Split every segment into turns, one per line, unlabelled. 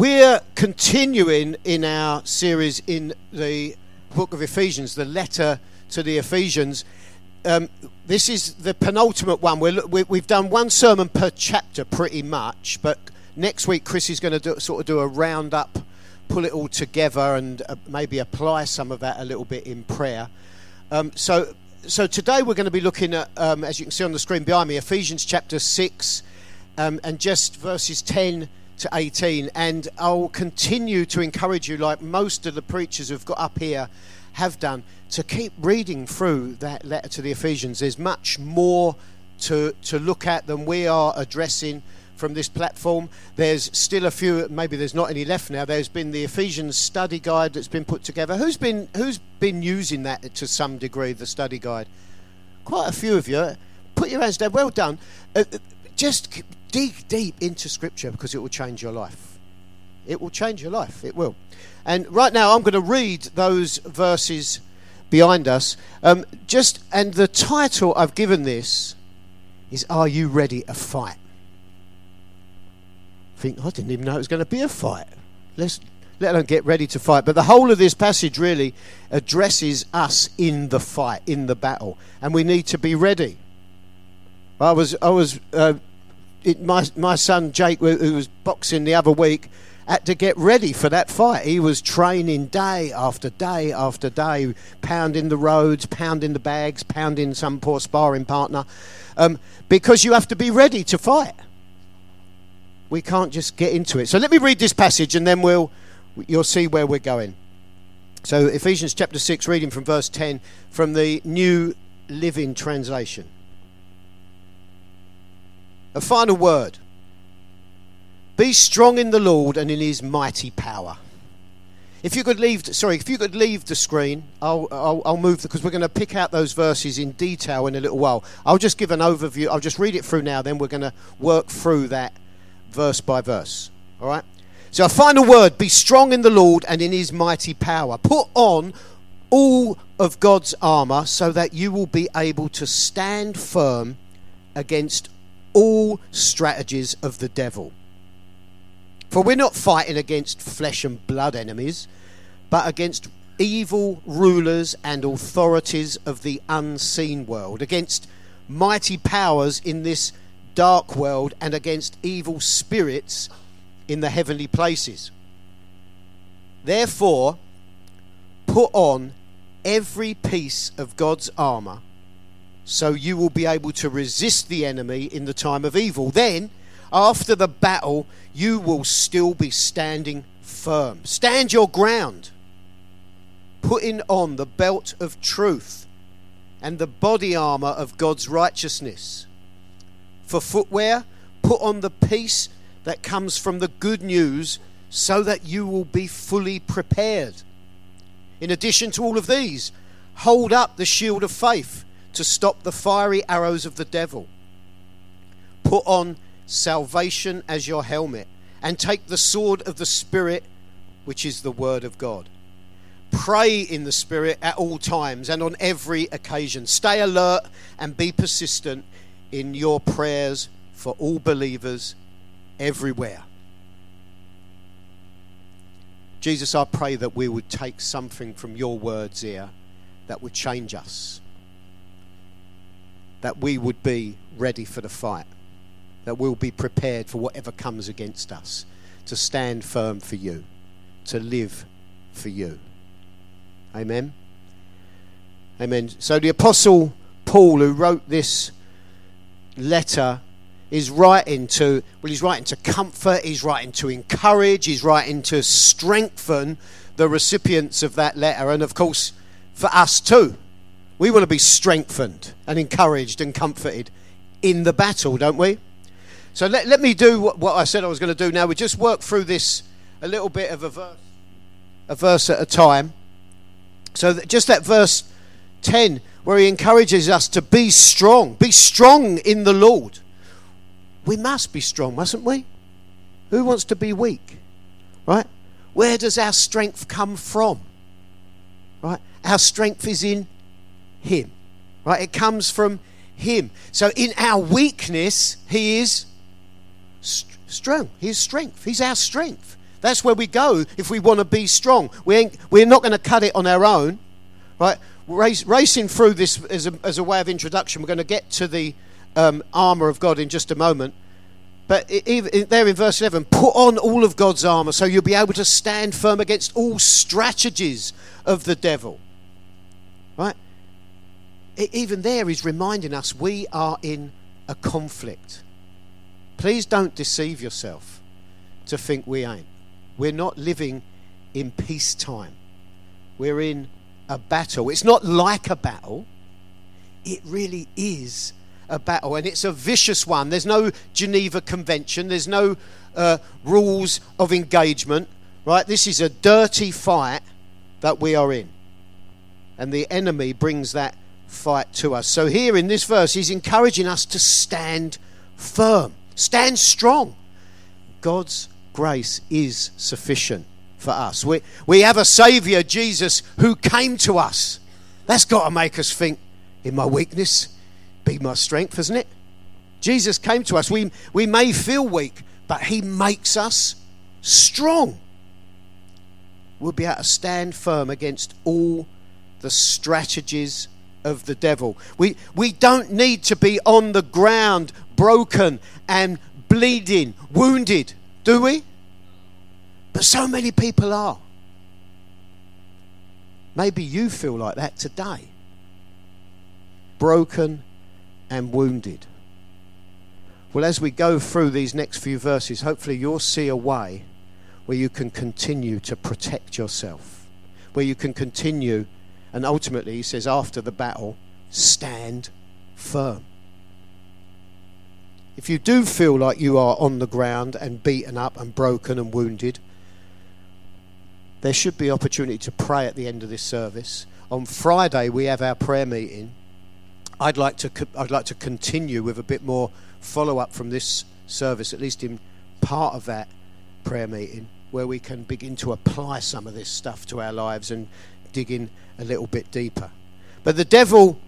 We're continuing in our series in the book of Ephesians, the letter to the Ephesians. Um, this is the penultimate one. we have done one sermon per chapter pretty much, but next week Chris is going to sort of do a roundup, pull it all together, and uh, maybe apply some of that a little bit in prayer. Um, so, so today we're going to be looking at, um, as you can see on the screen behind me, Ephesians chapter 6 um, and just verses 10 to 18. And I'll continue to encourage you, like most of the preachers who've got up here have done, to keep reading through that letter to the Ephesians. There's much more to, to look at than we are addressing from this platform. There's still a few, maybe there's not any left now. There's been the Ephesians study guide that's been put together. Who's been who's been using that to some degree? The study guide. Quite a few of you. Put your hands down. Well done. Uh, uh just dig deep into Scripture because it will change your life. It will change your life. It will. And right now, I'm going to read those verses behind us. Um, just and the title I've given this is "Are you ready a fight?" I think I didn't even know it was going to be a fight. Let's let alone get ready to fight. But the whole of this passage really addresses us in the fight, in the battle, and we need to be ready. I was I was uh, it, my my son Jake, who was boxing the other week, had to get ready for that fight. He was training day after day after day, pounding the roads, pounding the bags, pounding some poor sparring partner, um, because you have to be ready to fight. We can't just get into it. So let me read this passage, and then we'll you'll see where we're going. So Ephesians chapter six, reading from verse ten from the New Living Translation. A final word Be strong in the Lord and in his mighty power. If you could leave, sorry, if you could leave the screen, I'll, I'll, I'll move because we're going to pick out those verses in detail in a little while. I'll just give an overview. I'll just read it through now. Then we're going to work through that verse by verse. All right. So, a final word be strong in the Lord and in his mighty power. Put on all of God's armor so that you will be able to stand firm against all strategies of the devil. For we're not fighting against flesh and blood enemies, but against evil rulers and authorities of the unseen world, against mighty powers in this dark world, and against evil spirits in the heavenly places. Therefore, put on every piece of God's armour so you will be able to resist the enemy in the time of evil. Then, after the battle, you will still be standing firm. Stand your ground, putting on the belt of truth and the body armor of God's righteousness. For footwear, put on the peace that comes from the good news so that you will be fully prepared. In addition to all of these, hold up the shield of faith to stop the fiery arrows of the devil. Put on salvation as your helmet and take the sword of the Spirit, which is the Word of God. Pray in the Spirit at all times and on every occasion. Stay alert and be persistent in your prayers for all believers everywhere. Jesus, I pray that we would take something from your words here that would change us that we would be ready for the fight, that we'll be prepared for whatever comes against us, to stand firm for you, to live for you. Amen. Amen. So the Apostle Paul, who wrote this letter, is writing to, well, he's writing to comfort, he's writing to encourage, he's writing to strengthen the recipients of that letter, and of course, for us too. We want to be strengthened and encouraged and comforted in the battle, don't we? So let, let me do what, what I said I was going to do now. We just work through this a little bit of a verse, a verse at a time. So that just that verse 10 where he encourages us to be strong, be strong in the Lord. We must be strong, mustn't we? Who wants to be weak? Right? Where does our strength come from? Right? Our strength is in him. Right? It comes from Him. So in our weakness, He is st- strong. He's strength. He's our strength. That's where we go if we want to be strong. We ain't, we're not going to cut it on our own. Right? Race, racing through this as a, as a way of introduction, we're going to get to the um, armour of God in just a moment. But there in verse 11, put on all of God's armour so you'll be able to stand firm against all strategies of the devil. Right? even there is reminding us we are in a conflict. Please don't deceive yourself to think we ain't. We're not living in peacetime. We're in a battle. It's not like a battle, it really is a battle, and it's a vicious one. There's no Geneva Convention, there's no uh, rules of engagement, right? This is a dirty fight that we are in. And the enemy brings that fight to us. So, here in this verse, he's encouraging us to stand firm, stand strong. God's grace is sufficient for us. We, we have a Savior, Jesus, who came to us. That's got to make us think, in my weakness, be my strength, isn't it? Jesus came to us. We, we may feel weak, but He makes us strong. We'll be able to stand firm against all the strategies of the devil. We, we don't need to be on the ground, broken and bleeding, wounded, do we? But so many people are. Maybe you feel like that today. Broken and wounded. Well, as we go through these next few verses, hopefully you'll see a way where you can continue to protect yourself, where you can continue and ultimately, he says, after the battle, stand firm. If you do feel like you are on the ground and beaten up and broken and wounded, there should be opportunity to pray at the end of this service. On Friday, we have our prayer meeting. I'd like to, co- I'd like to continue with a bit more follow up from this service, at least in part of that prayer meeting, where we can begin to apply some of this stuff to our lives and digging a little bit deeper. But the devil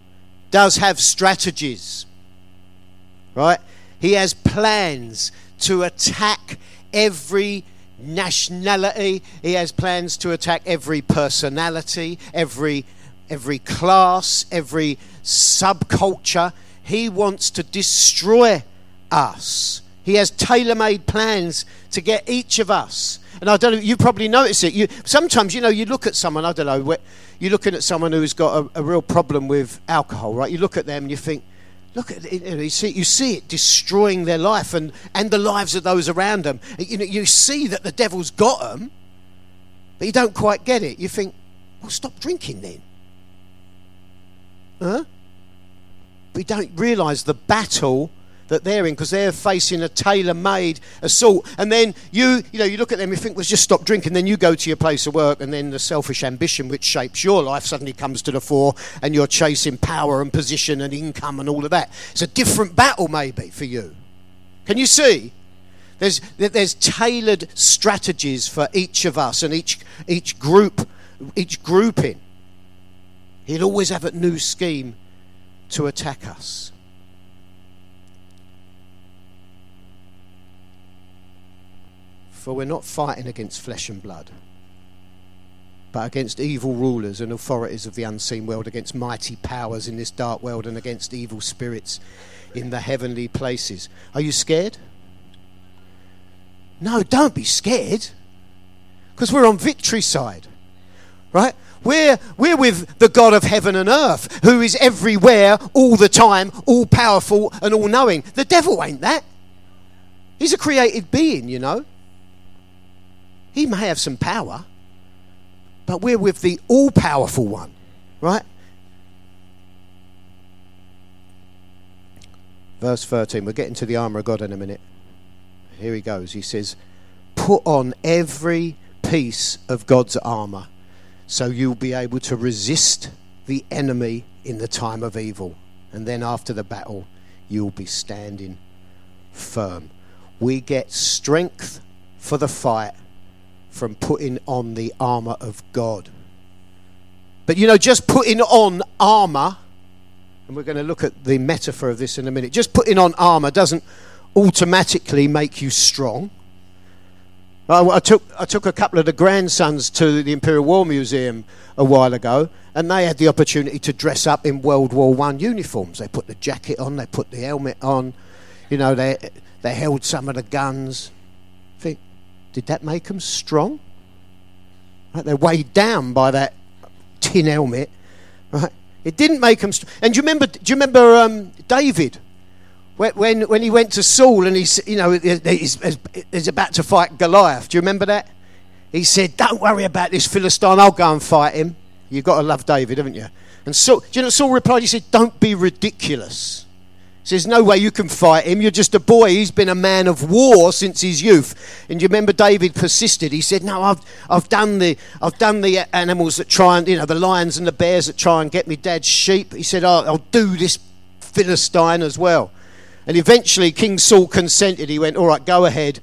does have strategies, right? He has plans to attack every nationality. He has plans to attack every personality, every every class, every subculture. He wants to destroy us. He has tailor-made plans to get each of us and I don't know, you probably notice it. You Sometimes, you know, you look at someone, I don't know, you're looking at someone who's got a, a real problem with alcohol, right? You look at them and you think, look at it, you, know, you, see, you see it destroying their life and, and the lives of those around them. You, know, you see that the devil's got them, but you don't quite get it. You think, well, stop drinking then. Huh? We don't realize the battle that they're in because they're facing a tailor-made assault. And then you, you know, you look at them, you think, well, just stop drinking. Then you go to your place of work, and then the selfish ambition which shapes your life suddenly comes to the fore, and you're chasing power and position and income and all of that. It's a different battle, maybe, for you. Can you see? There's, there's tailored strategies for each of us and each, each group, each grouping. He'll always have a new scheme to attack us. For we're not fighting against flesh and blood, but against evil rulers and authorities of the unseen world, against mighty powers in this dark world, and against evil spirits in the heavenly places. Are you scared? No, don't be scared, because we're on victory side, right? We're, we're with the God of heaven and earth, who is everywhere, all the time, all powerful and all knowing. The devil ain't that. He's a created being, you know. He may have some power, but we're with the all powerful one, right? Verse 13, we're getting to the armour of God in a minute. Here he goes. He says, Put on every piece of God's armour so you'll be able to resist the enemy in the time of evil. And then after the battle, you'll be standing firm. We get strength for the fight from putting on the armor of God. But you know, just putting on armor, and we're going to look at the metaphor of this in a minute, just putting on armor doesn't automatically make you strong. I, I, took, I took a couple of the grandsons to the Imperial War Museum a while ago, and they had the opportunity to dress up in World War One uniforms. They put the jacket on, they put the helmet on, you know, they, they held some of the guns. Did that make them strong? Right, they're weighed down by that tin helmet, right? It didn't make them. St- and do you remember? Do you remember um, David? When, when, he went to Saul and he's you know he's, he's about to fight Goliath. Do you remember that? He said, "Don't worry about this Philistine. I'll go and fight him." You've got to love David, haven't you? And Saul, do you know Saul replied? He said, "Don't be ridiculous." Says there's no way you can fight him. You're just a boy. He's been a man of war since his youth. And you remember David persisted. He said, "No, I've, I've done the I've done the animals that try and you know the lions and the bears that try and get me dad's sheep." He said, "I'll, I'll do this Philistine as well." And eventually, King Saul consented. He went, "All right, go ahead,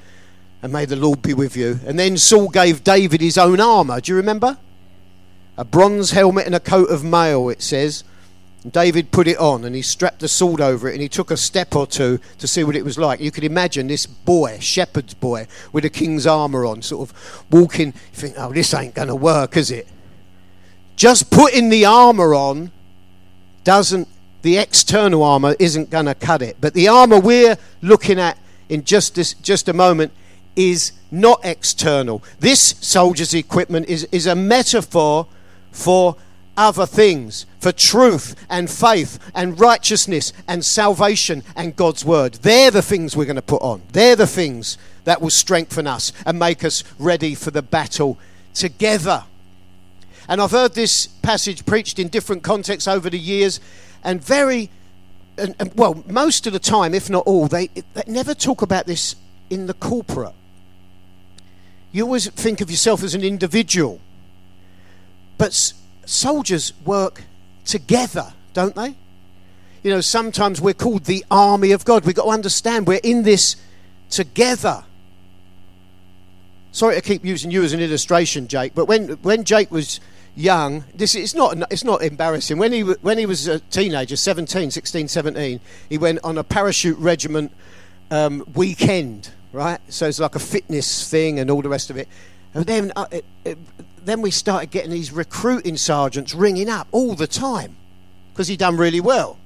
and may the Lord be with you." And then Saul gave David his own armor. Do you remember? A bronze helmet and a coat of mail. It says. David put it on and he strapped the sword over it and he took a step or two to see what it was like. You could imagine this boy, shepherd's boy, with a king's armour on, sort of walking. You think, oh, this ain't going to work, is it? Just putting the armour on doesn't, the external armour isn't going to cut it. But the armour we're looking at in just, this, just a moment is not external. This soldier's equipment is, is a metaphor for other things for truth and faith and righteousness and salvation and God's word. They're the things we're going to put on. They're the things that will strengthen us and make us ready for the battle together. And I've heard this passage preached in different contexts over the years and very and, and, well, most of the time, if not all, they, they never talk about this in the corporate. You always think of yourself as an individual. But soldiers work together, don't they? You know, sometimes we're called the army of God. We've got to understand we're in this together. Sorry to keep using you as an illustration, Jake, but when, when Jake was young, this it's not, it's not embarrassing. When he, when he was a teenager, 17, 16, 17, he went on a parachute regiment um, weekend, right? So it's like a fitness thing and all the rest of it. And then uh, it, it, then we started getting these recruiting sergeants ringing up all the time because he had done really well.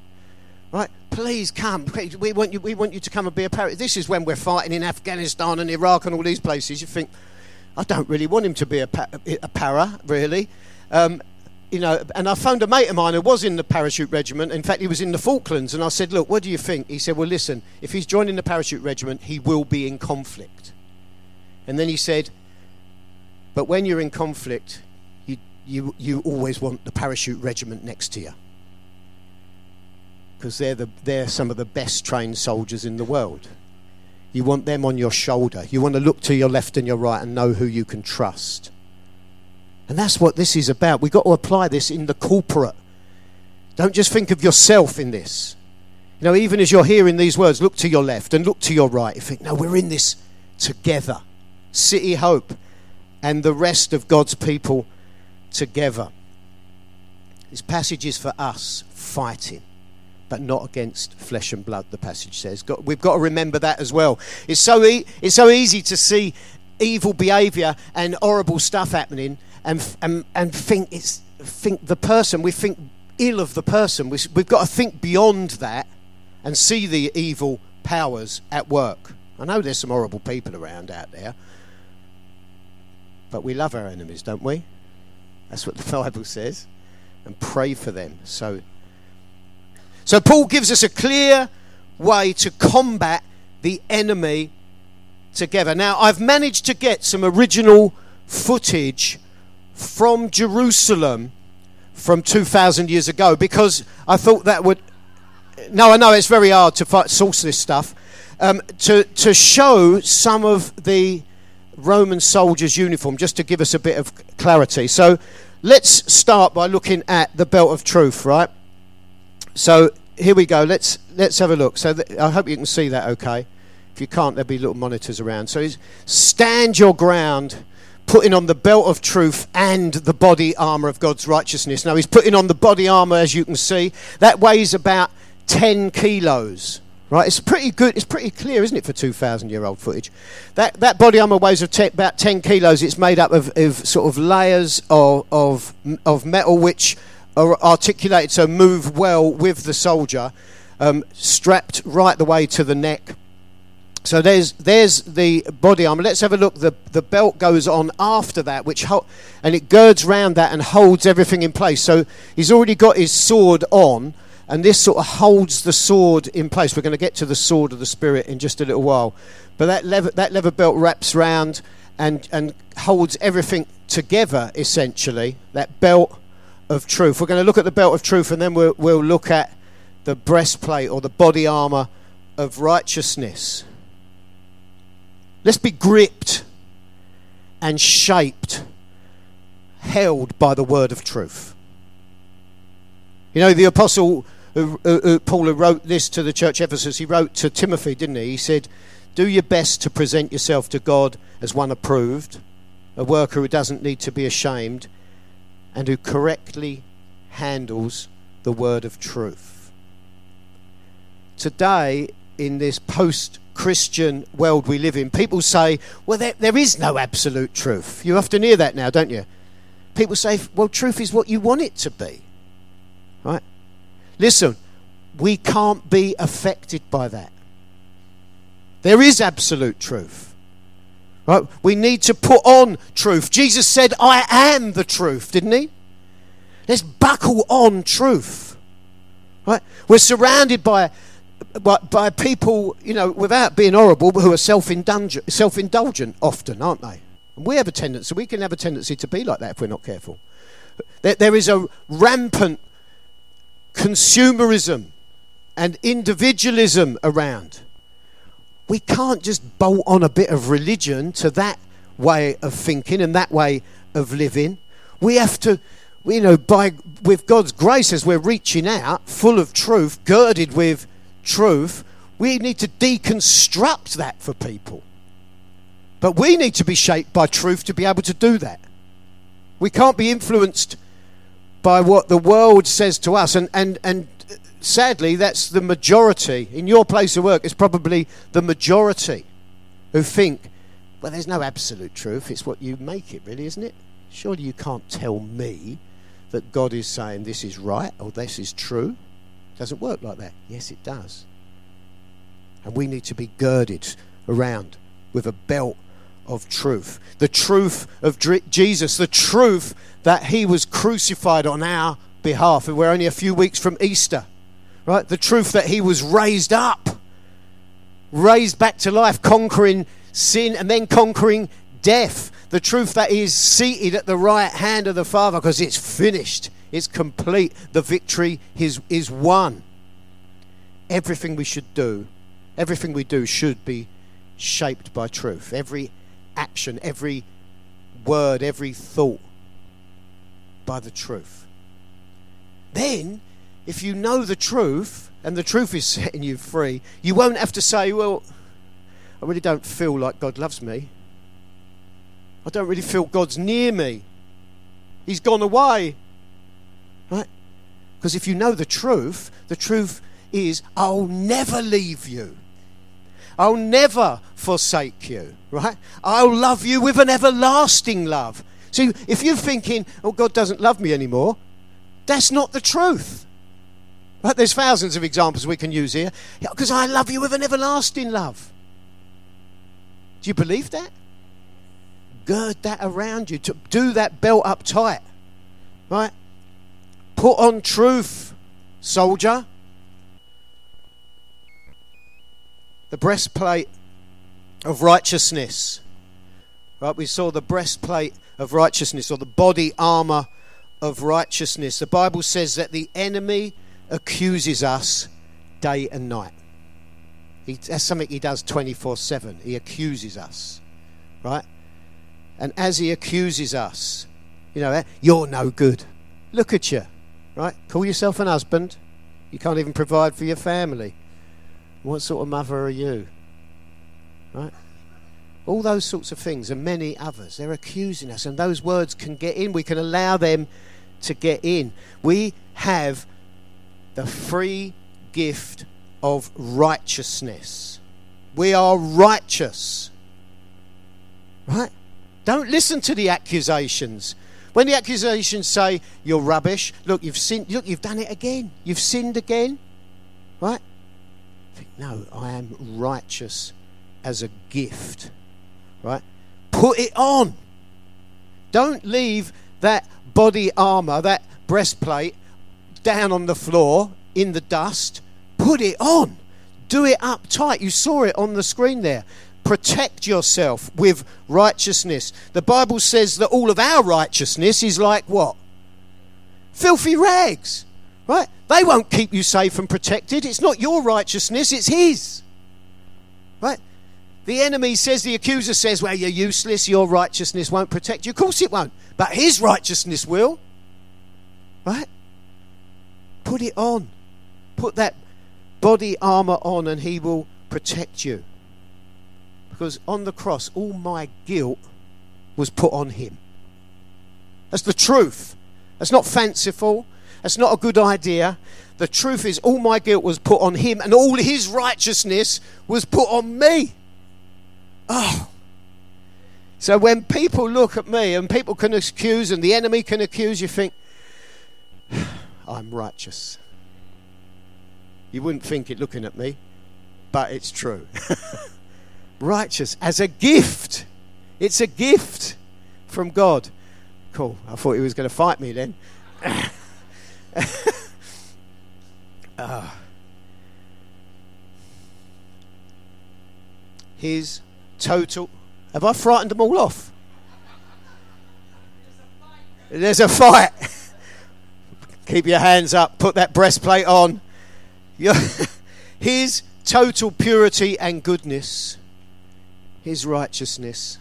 Right? Please come. We want you, we want you to come and be a para. This is when we're fighting in Afghanistan and Iraq and all these places. You think, I don't really want him to be a, pa- a para, really. Um, you know, and I phoned a mate of mine who was in the parachute regiment. In fact, he was in the Falklands, and I said, "Look, what do you think?" He said, "Well, listen, if he's joining the parachute regiment, he will be in conflict." And then he said, but when you're in conflict, you, you, you always want the parachute regiment next to you. Because they're, the, they're some of the best trained soldiers in the world. You want them on your shoulder. You want to look to your left and your right and know who you can trust. And that's what this is about. We've got to apply this in the corporate. Don't just think of yourself in this. You know, even as you're hearing these words, look to your left and look to your right. You think, no, we're in this together. City Hope and the rest of God's people together. This passage is for us fighting, but not against flesh and blood, the passage says. We've got to remember that as well. It's so, e- it's so easy to see evil behavior and horrible stuff happening and, and, and think, it's, think the person, we think ill of the person. we've got to think beyond that and see the evil powers at work. I know there's some horrible people around out there, but we love our enemies, don't we? That's what the Bible says. And pray for them. So, so Paul gives us a clear way to combat the enemy together. Now, I've managed to get some original footage from Jerusalem from 2,000 years ago because I thought that would. No, I know it's very hard to source this stuff. Um, to, to show some of the Roman soldier's uniform, just to give us a bit of clarity. So let's start by looking at the belt of truth, right? So here we go. Let's let's have a look. So th- I hope you can see that. Okay, if you can't, there'll be little monitors around. So stand your ground, putting on the belt of truth and the body armor of God's righteousness. Now he's putting on the body armor, as you can see. That weighs about ten kilos. Right, it's pretty good. It's pretty clear, isn't it, for 2,000-year-old footage? That that body armor weighs te- about 10 kilos. It's made up of, of sort of layers of of, of metal which are articulated so move well with the soldier, um, strapped right the way to the neck. So there's there's the body armor. Let's have a look. The the belt goes on after that, which ho- and it girds round that and holds everything in place. So he's already got his sword on, and this sort of holds the sword in place. We're going to get to the sword of the spirit in just a little while, but that leather that leather belt wraps round and and holds everything together essentially. That belt of truth. We're going to look at the belt of truth, and then we'll, we'll look at the breastplate or the body armor of righteousness. Let's be gripped and shaped, held by the word of truth. You know, the apostle uh, uh, uh Paul wrote this to the church Ephesus. He wrote to Timothy, didn't he? He said, "Do your best to present yourself to God as one approved, a worker who doesn't need to be ashamed, and who correctly handles the word of truth." Today, in this post Christian world we live in, people say, well, there, there is no absolute truth. You often hear that now, don't you? People say, well, truth is what you want it to be. Right? Listen, we can't be affected by that. There is absolute truth. Right? We need to put on truth. Jesus said, I am the truth, didn't he? Let's buckle on truth. Right? We're surrounded by, by, by people, you know, without being horrible, who are self indulgent often, aren't they? And we have a tendency, we can have a tendency to be like that if we're not careful. there, there is a rampant consumerism and individualism around. We can't just bolt on a bit of religion to that way of thinking and that way of living. We have to, you know, by with God's grace as we're reaching out, full of truth, girded with truth, we need to deconstruct that for people. But we need to be shaped by truth to be able to do that. We can't be influenced by what the world says to us. And, and, and sadly, that's the majority. In your place of work, it's probably the majority who think, well, there's no absolute truth. It's what you make it, really, isn't it? Surely you can't tell me that God is saying this is right or this is true. It doesn't work like that. Yes, it does. And we need to be girded around with a belt of truth. The truth of Jesus, the truth that he was crucified on our behalf. And we're only a few weeks from Easter, right? The truth that he was raised up, raised back to life, conquering sin and then conquering death. The truth that he is seated at the right hand of the Father because it's finished, it's complete. The victory is, is won. Everything we should do, everything we do should be shaped by truth. Every action, every word, every thought by the truth. Then, if you know the truth, and the truth is setting you free, you won't have to say, Well, I really don't feel like God loves me. I don't really feel God's near me. He's gone away. Right? Because if you know the truth, the truth is, I'll never leave you. I'll never forsake you, right? I'll love you with an everlasting love. See, if you're thinking, oh, God doesn't love me anymore, that's not the truth. Right? There's thousands of examples we can use here. Because I love you with an everlasting love. Do you believe that? Gird that around you. To do that belt up tight. Right? Put on truth, soldier. the breastplate of righteousness. Right? We saw the breastplate of righteousness or the body armor of righteousness. The Bible says that the enemy accuses us day and night. He, that's something he does 24 7. He accuses us, right? And as he accuses us, you know, eh, you're no good. Look at you, right? Call yourself an husband. You can't even provide for your family. What sort of mother are you? Right? All those sorts of things and many others. They're accusing us, and those words can get in. We can allow them to get in. We have the free gift of righteousness. We are righteous. Right? Don't listen to the accusations. When the accusations say you're rubbish, look, you've sinned, look, you've done it again. You've sinned again. Right? Think, no, I am righteous as a gift. Right? Put it on. Don't leave that body armor, that breastplate, down on the floor in the dust. Put it on. Do it up tight. You saw it on the screen there protect yourself with righteousness. The Bible says that all of our righteousness is like what? Filthy rags. Right? They won't keep you safe and protected. It's not your righteousness, it's His. Right? The enemy says, the accuser says, well, you're useless, your righteousness won't protect you. Of course it won't, but His righteousness will. Right? Put it on. Put that body armor on, and He will protect you. Because on the cross, all my guilt was put on Him. That's the truth. That's not fanciful. That's not a good idea. The truth is, all my guilt was put on him, and all his righteousness was put on me. Oh. So when people look at me and people can accuse and the enemy can accuse, you think, I'm righteous. You wouldn't think it looking at me, but it's true. righteous as a gift. It's a gift from God. Cool. I thought he was going to fight me then. uh, his total. Have I frightened them all off? There's a fight. There's a fight. Keep your hands up. Put that breastplate on. his total purity and goodness, his righteousness,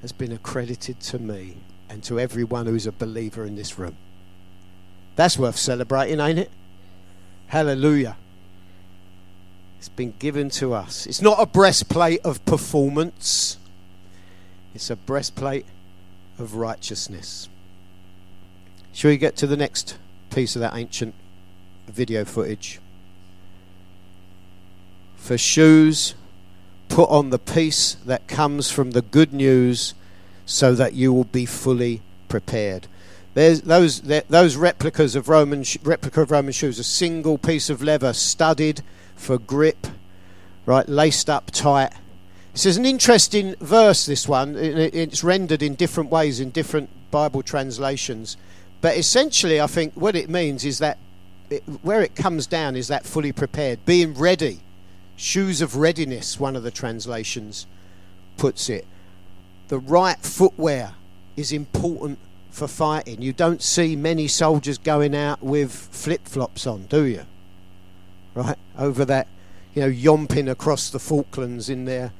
has been accredited to me and to everyone who is a believer in this room. That's worth celebrating, ain't it? Hallelujah. It's been given to us. It's not a breastplate of performance, it's a breastplate of righteousness. Shall we get to the next piece of that ancient video footage? For shoes, put on the peace that comes from the good news so that you will be fully prepared. There's those those replicas of Roman replica of Roman shoes, a single piece of leather studded for grip, right, laced up tight. This is an interesting verse. This one it's rendered in different ways in different Bible translations, but essentially, I think what it means is that it, where it comes down is that fully prepared, being ready, shoes of readiness. One of the translations puts it. The right footwear is important for fighting. You don't see many soldiers going out with flip flops on, do you? Right over that, you know, yomping across the Falklands in their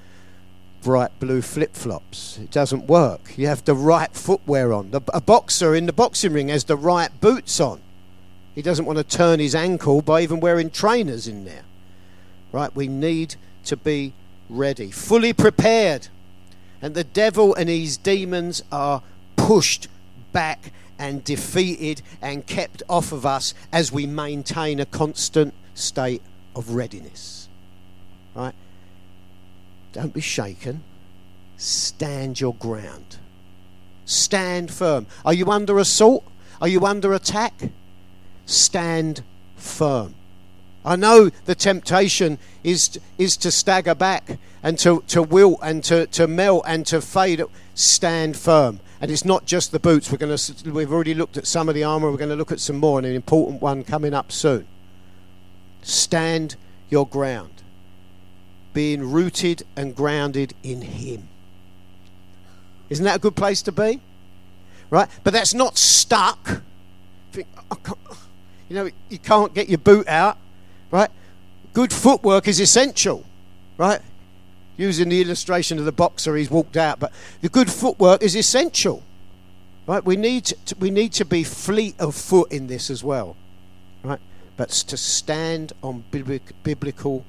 bright blue flip flops. It doesn't work. You have the right footwear on. a boxer in the boxing ring has the right boots on. He doesn't want to turn his ankle by even wearing trainers in there. Right? We need to be ready, fully prepared. And the devil and his demons are pushed back and defeated and kept off of us as we maintain a constant state of readiness. Right? Don't be shaken. Stand your ground. Stand firm. Are you under assault? Are you under attack? Stand firm. I know the temptation is is to stagger back and to, to wilt and to, to melt and to fade. Stand firm. And it's not just the boots. We're going to we've already looked at some of the armour. We're going to look at some more, and an important one coming up soon. Stand your ground, being rooted and grounded in Him. Isn't that a good place to be? Right, but that's not stuck. Oh, you know, you can't get your boot out. Right, good footwork is essential. Right, using the illustration of the boxer he's walked out. But the good footwork is essential, right? We need to, we need to be fleet of foot in this as well, right? But to stand on biblical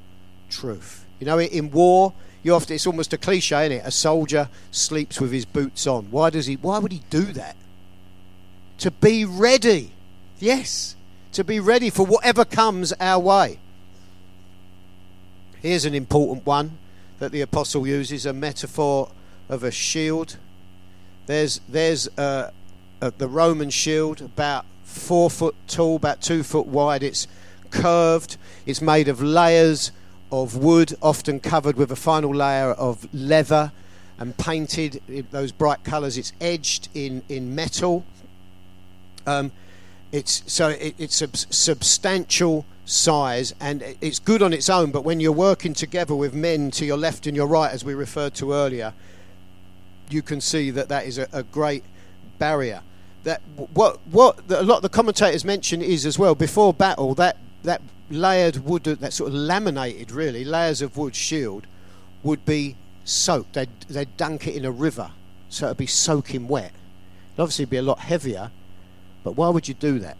truth. You know, in war, you often it's almost a cliche, isn't it? A soldier sleeps with his boots on. Why does he? Why would he do that? To be ready, yes, to be ready for whatever comes our way. Here's an important one that the apostle uses a metaphor of a shield. There's there's a uh, uh, the Roman shield, about four foot tall, about two foot wide. It's curved. It's made of layers of wood, often covered with a final layer of leather and painted in those bright colours. It's edged in in metal. Um, it's so it, it's a substantial size and it's good on its own but when you're working together with men to your left and your right as we referred to earlier you can see that that is a, a great barrier that what what the, a lot of the commentators mention is as well before battle that that layered wood that sort of laminated really layers of wood shield would be soaked they'd, they'd dunk it in a river so it'd be soaking wet it'd obviously be a lot heavier but why would you do that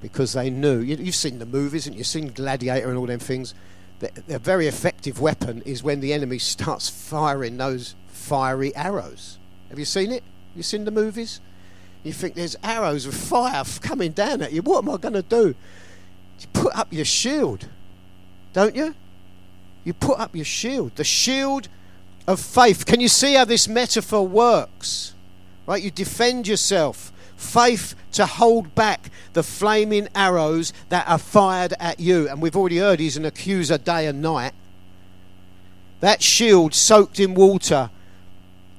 because they knew. You, have seen the movies and you've seen Gladiator and all them things. The, very effective weapon is when the enemy starts firing those fiery arrows. Have you seen it? You seen the movies? You think there's arrows of fire coming down at you. What am I going to do? You put up your shield, don't you? You put up your shield, the shield of faith. Can you see how this metaphor works? Right? You defend yourself faith to hold back the flaming arrows that are fired at you. And we've already heard he's an accuser day and night. That shield soaked in water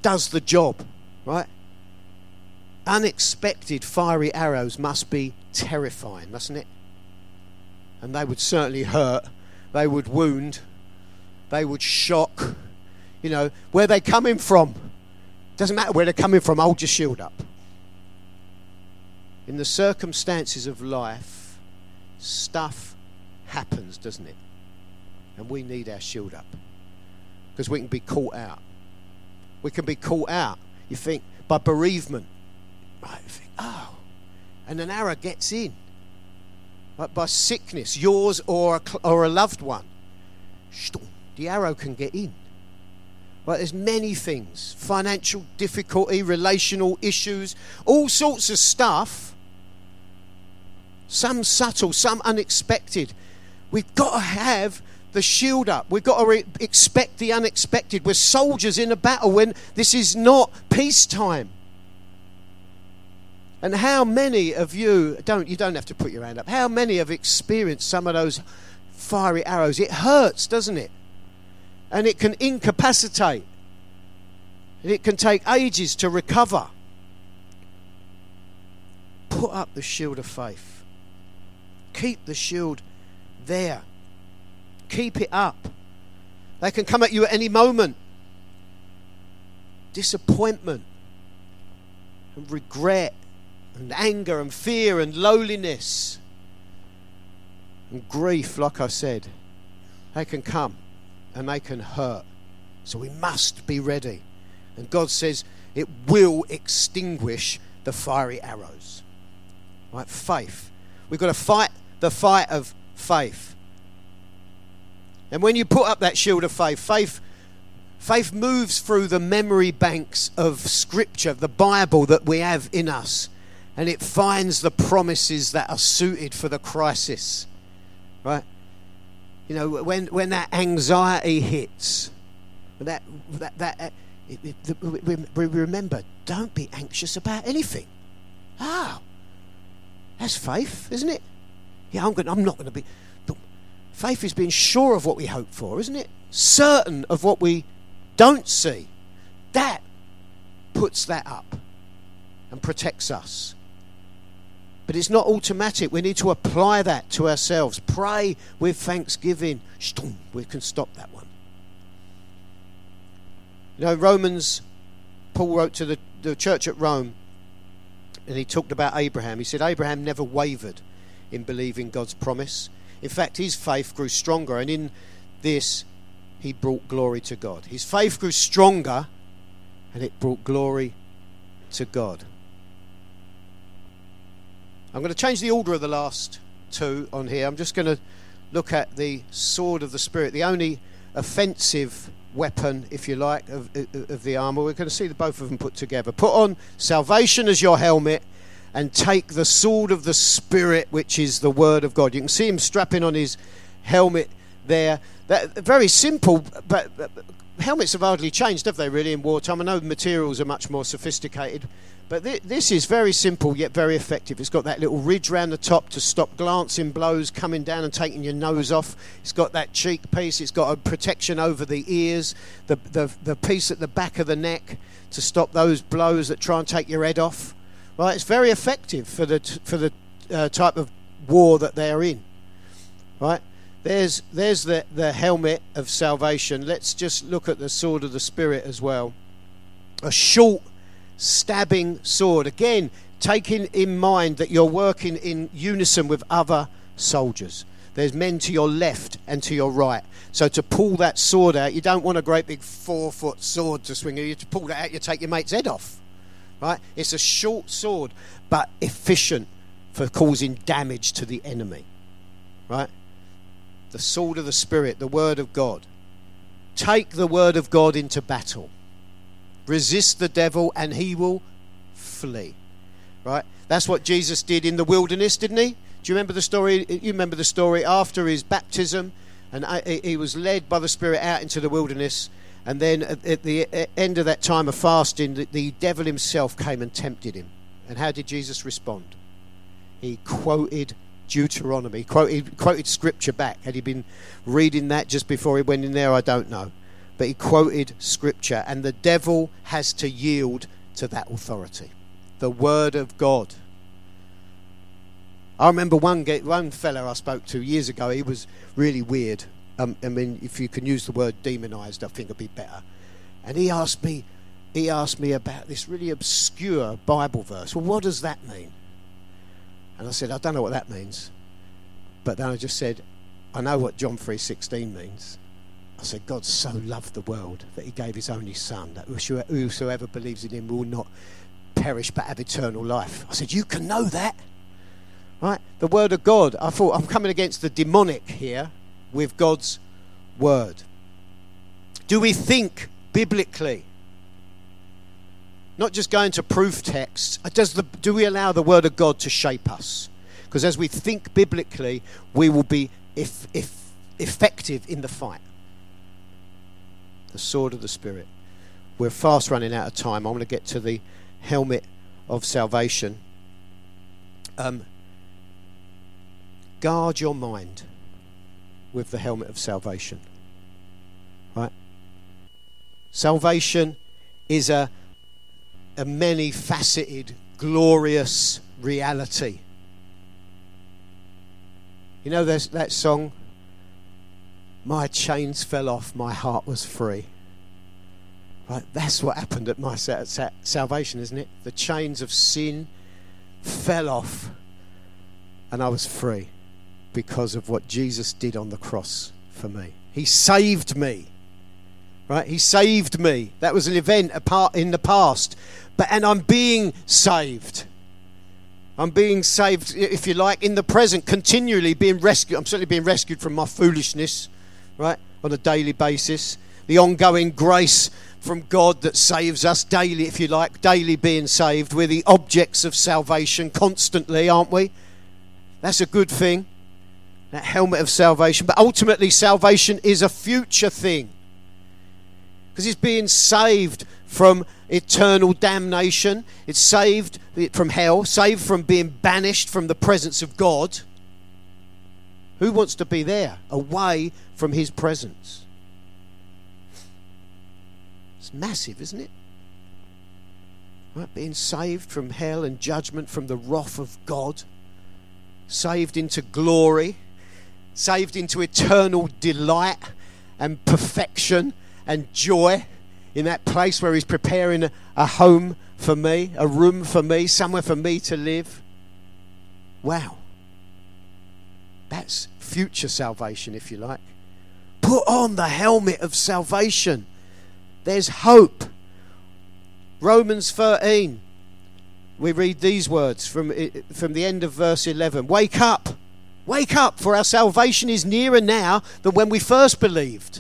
does the job, right? Unexpected fiery arrows must be terrifying, mustn't it? And they would certainly hurt, they would wound, they would shock. You know, where they coming from. Doesn't matter where they're coming from, hold your shield up in the circumstances of life, stuff happens, doesn't it? And we need our shield up because we can be caught out. We can be caught out. You think by bereavement, right? You think, oh, and an arrow gets in. Like by sickness, yours or a, or a loved one, the arrow can get in. Right, there's many things financial difficulty, relational issues, all sorts of stuff some subtle, some unexpected. We've got to have the shield up. We've got to re- expect the unexpected. We're soldiers in a battle when this is not peacetime. And how many of you don't you don't have to put your hand up. How many have experienced some of those fiery arrows? It hurts, doesn't it? And it can incapacitate. And it can take ages to recover. Put up the shield of faith keep the shield there. Keep it up. They can come at you at any moment. Disappointment and regret and anger and fear and lowliness and grief, like I said, they can come and they can hurt. So we must be ready. And God says it will extinguish the fiery arrows. Right? Faith. We've got to fight the fight of faith. And when you put up that shield of faith, faith faith moves through the memory banks of scripture, the Bible that we have in us, and it finds the promises that are suited for the crisis. Right? You know, when when that anxiety hits, that that that uh, we remember, don't be anxious about anything. Ah, that's faith, isn't it? Yeah, I'm, going, I'm not going to be. faith is being sure of what we hope for, isn't it? Certain of what we don't see. That puts that up and protects us. But it's not automatic. We need to apply that to ourselves. Pray with thanksgiving. We can stop that one. You know, Romans, Paul wrote to the, the church at Rome, and he talked about Abraham. He said, Abraham never wavered in believing God's promise. In fact, his faith grew stronger, and in this, he brought glory to God. His faith grew stronger, and it brought glory to God. I'm going to change the order of the last two on here. I'm just going to look at the sword of the Spirit, the only offensive weapon, if you like, of, of, the armor. We're going to see the both of them put together. Put on salvation as your helmet and take the sword of the Spirit, which is the Word of God. You can see him strapping on his helmet there. That, very simple, but, but helmets have hardly changed, have they, really, in wartime? I know materials are much more sophisticated, but th- this is very simple yet very effective. It's got that little ridge round the top to stop glancing blows coming down and taking your nose off. It's got that cheek piece. It's got a protection over the ears, the, the, the piece at the back of the neck to stop those blows that try and take your head off. Right, it's very effective for the t- for the uh, type of war that they are in. Right, there's there's the the helmet of salvation. Let's just look at the sword of the spirit as well. A short, stabbing sword. Again, taking in mind that you're working in unison with other soldiers. There's men to your left and to your right. So to pull that sword out, you don't want a great big four foot sword to swing. You to pull that out, you take your mate's head off. Right? It's a short sword, but efficient for causing damage to the enemy. Right? The sword of the Spirit, the Word of God. Take the Word of God into battle. Resist the devil, and he will flee. Right? That's what Jesus did in the wilderness, didn't he? Do you remember the story? You remember the story after his baptism, and uh, he was led by the Spirit out into the wilderness and then at, at the end of that time of fasting, the, the devil himself came and tempted him. And how did Jesus respond? He quoted Deuteronomy, quoted, quoted scripture back. Had he been reading that just before he went in there? I don't know. But he quoted scripture, and the devil has to yield to that authority, the word of God. I remember one, one fellow I spoke to years ago, he was really weird. Um, I mean, if you can use the word demonized, I think it'd be better. And he asked me, he asked me about this really obscure Bible verse. Well, what does that mean? And I said, I don't know what that means. But then I just said, I know what John 3.16 means. I said, God so loved the world that he gave his only son, that whosoever believes in him will not perish but have eternal life. I said, You can know that. Right? The word of God. I thought I'm coming against the demonic here with God's word? Do we think biblically? Not just going to proof texts. Uh, does the, do we allow the word of God to shape us? Because as we think biblically, we will be if, if effective in the fight. The sword of the Spirit. We're fast running out of time. I'm going to get to the helmet of salvation. Um, guard your mind with the helmet of salvation. Right? Salvation is a, a many faceted, glorious reality. You know there's that song, My Chains Fell Off, My Heart Was Free. Right, that's what happened at my salvation, isn't it? The chains of sin fell off, and I was free because of what Jesus did on the cross for me. He saved me. Right? He saved me. That was an event apart in the past. But and I'm being saved. I'm being saved, if you like, in the present, continually being rescued. I'm certainly being rescued from my foolishness, right? On a daily basis. The ongoing grace from God that saves us daily, if you like, daily being saved. We're the objects of salvation constantly, aren't we? That's a good thing that helmet of salvation. But ultimately, salvation is a future thing because it's being saved from eternal damnation, it's saved from hell, saved from being banished from the presence of God. Who wants to be there, away from his presence? It's massive, isn't it? Right? Being saved from hell and judgment from the wrath of God, saved into glory saved into eternal delight and perfection and joy in that place where He's preparing a home for me, a room for me, somewhere for me to live. Wow. That's future salvation, if you like. Put on the helmet of salvation. There's hope. Romans 13, we read these words from, from the end of verse 11 Wake up! Wake up, for our salvation is nearer now than when we first believed.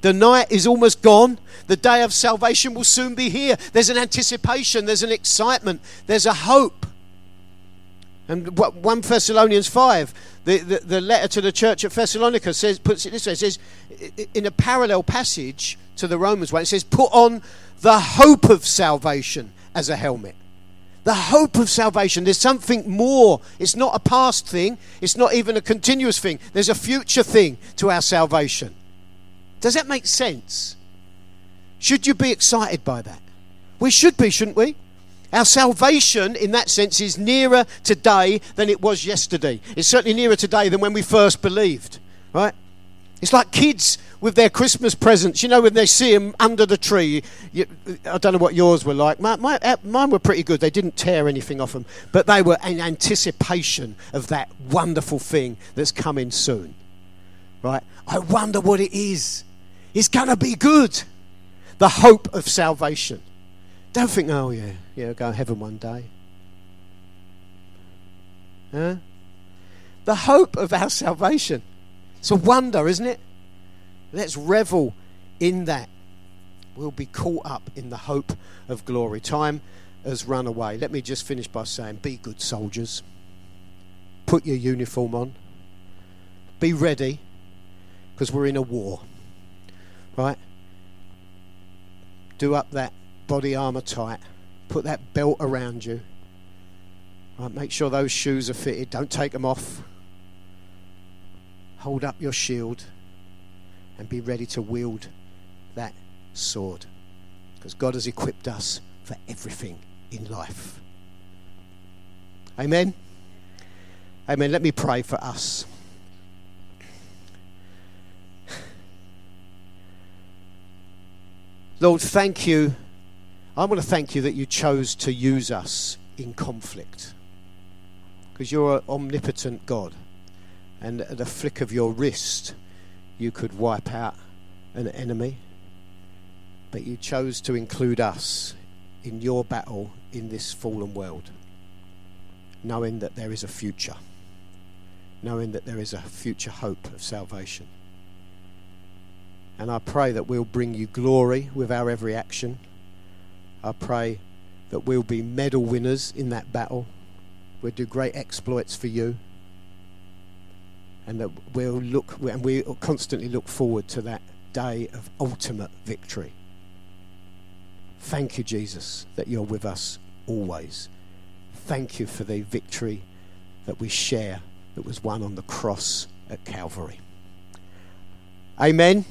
The night is almost gone. The day of salvation will soon be here. There's an anticipation, there's an excitement, there's a hope. And 1 Thessalonians 5, the, the, the letter to the church at Thessalonica says, puts it this way it says, in a parallel passage to the Romans one, it says, put on the hope of salvation as a helmet the hope of salvation. There's something more. It's not a past thing, it's not even a continuous thing. There's a future thing to our salvation. Does that make sense? Should you be excited by that? We should be, shouldn't we? Our salvation, in that sense, is nearer today than it was yesterday. It's certainly nearer today than when we first believed, right? It's like kids with their Christmas presents. You know, when they see them under the tree, you, I don't know what yours were like. My, my, uh, mine were pretty good. They didn't tear anything off them, but they were in anticipation of that wonderful thing that's coming soon. Right? I wonder what it is. It's going to be good. The hope of salvation. Don't think, oh, yeah, yeah, I'll go to heaven one day. Huh? The hope of our salvation. It's a wonder, isn't it? Let's revel in that. We'll be caught up in the hope of glory. Time has run away. Let me just finish by saying be good soldiers. Put your uniform on. Be ready because we're in a war. Right? Do up that body armour tight. Put that belt around you. Right, make sure those shoes are fitted. Don't take them off. Hold up your shield and be ready to wield that sword. Because God has equipped us for everything in life. Amen. Amen. Let me pray for us. Lord, thank you. I want to thank you that you chose to use us in conflict because you're an omnipotent God. And at the flick of your wrist, you could wipe out an enemy, but you chose to include us in your battle in this fallen world, knowing that there is a future, knowing that there is a future hope of salvation. And I pray that we'll bring you glory with our every action. I pray that we'll be medal winners in that battle. We'll do great exploits for you and that we'll look and we constantly look forward to that day of ultimate victory. Thank you, Jesus, that you're with us always. Thank you for the victory that we share that was won on the cross at Calvary. Amen.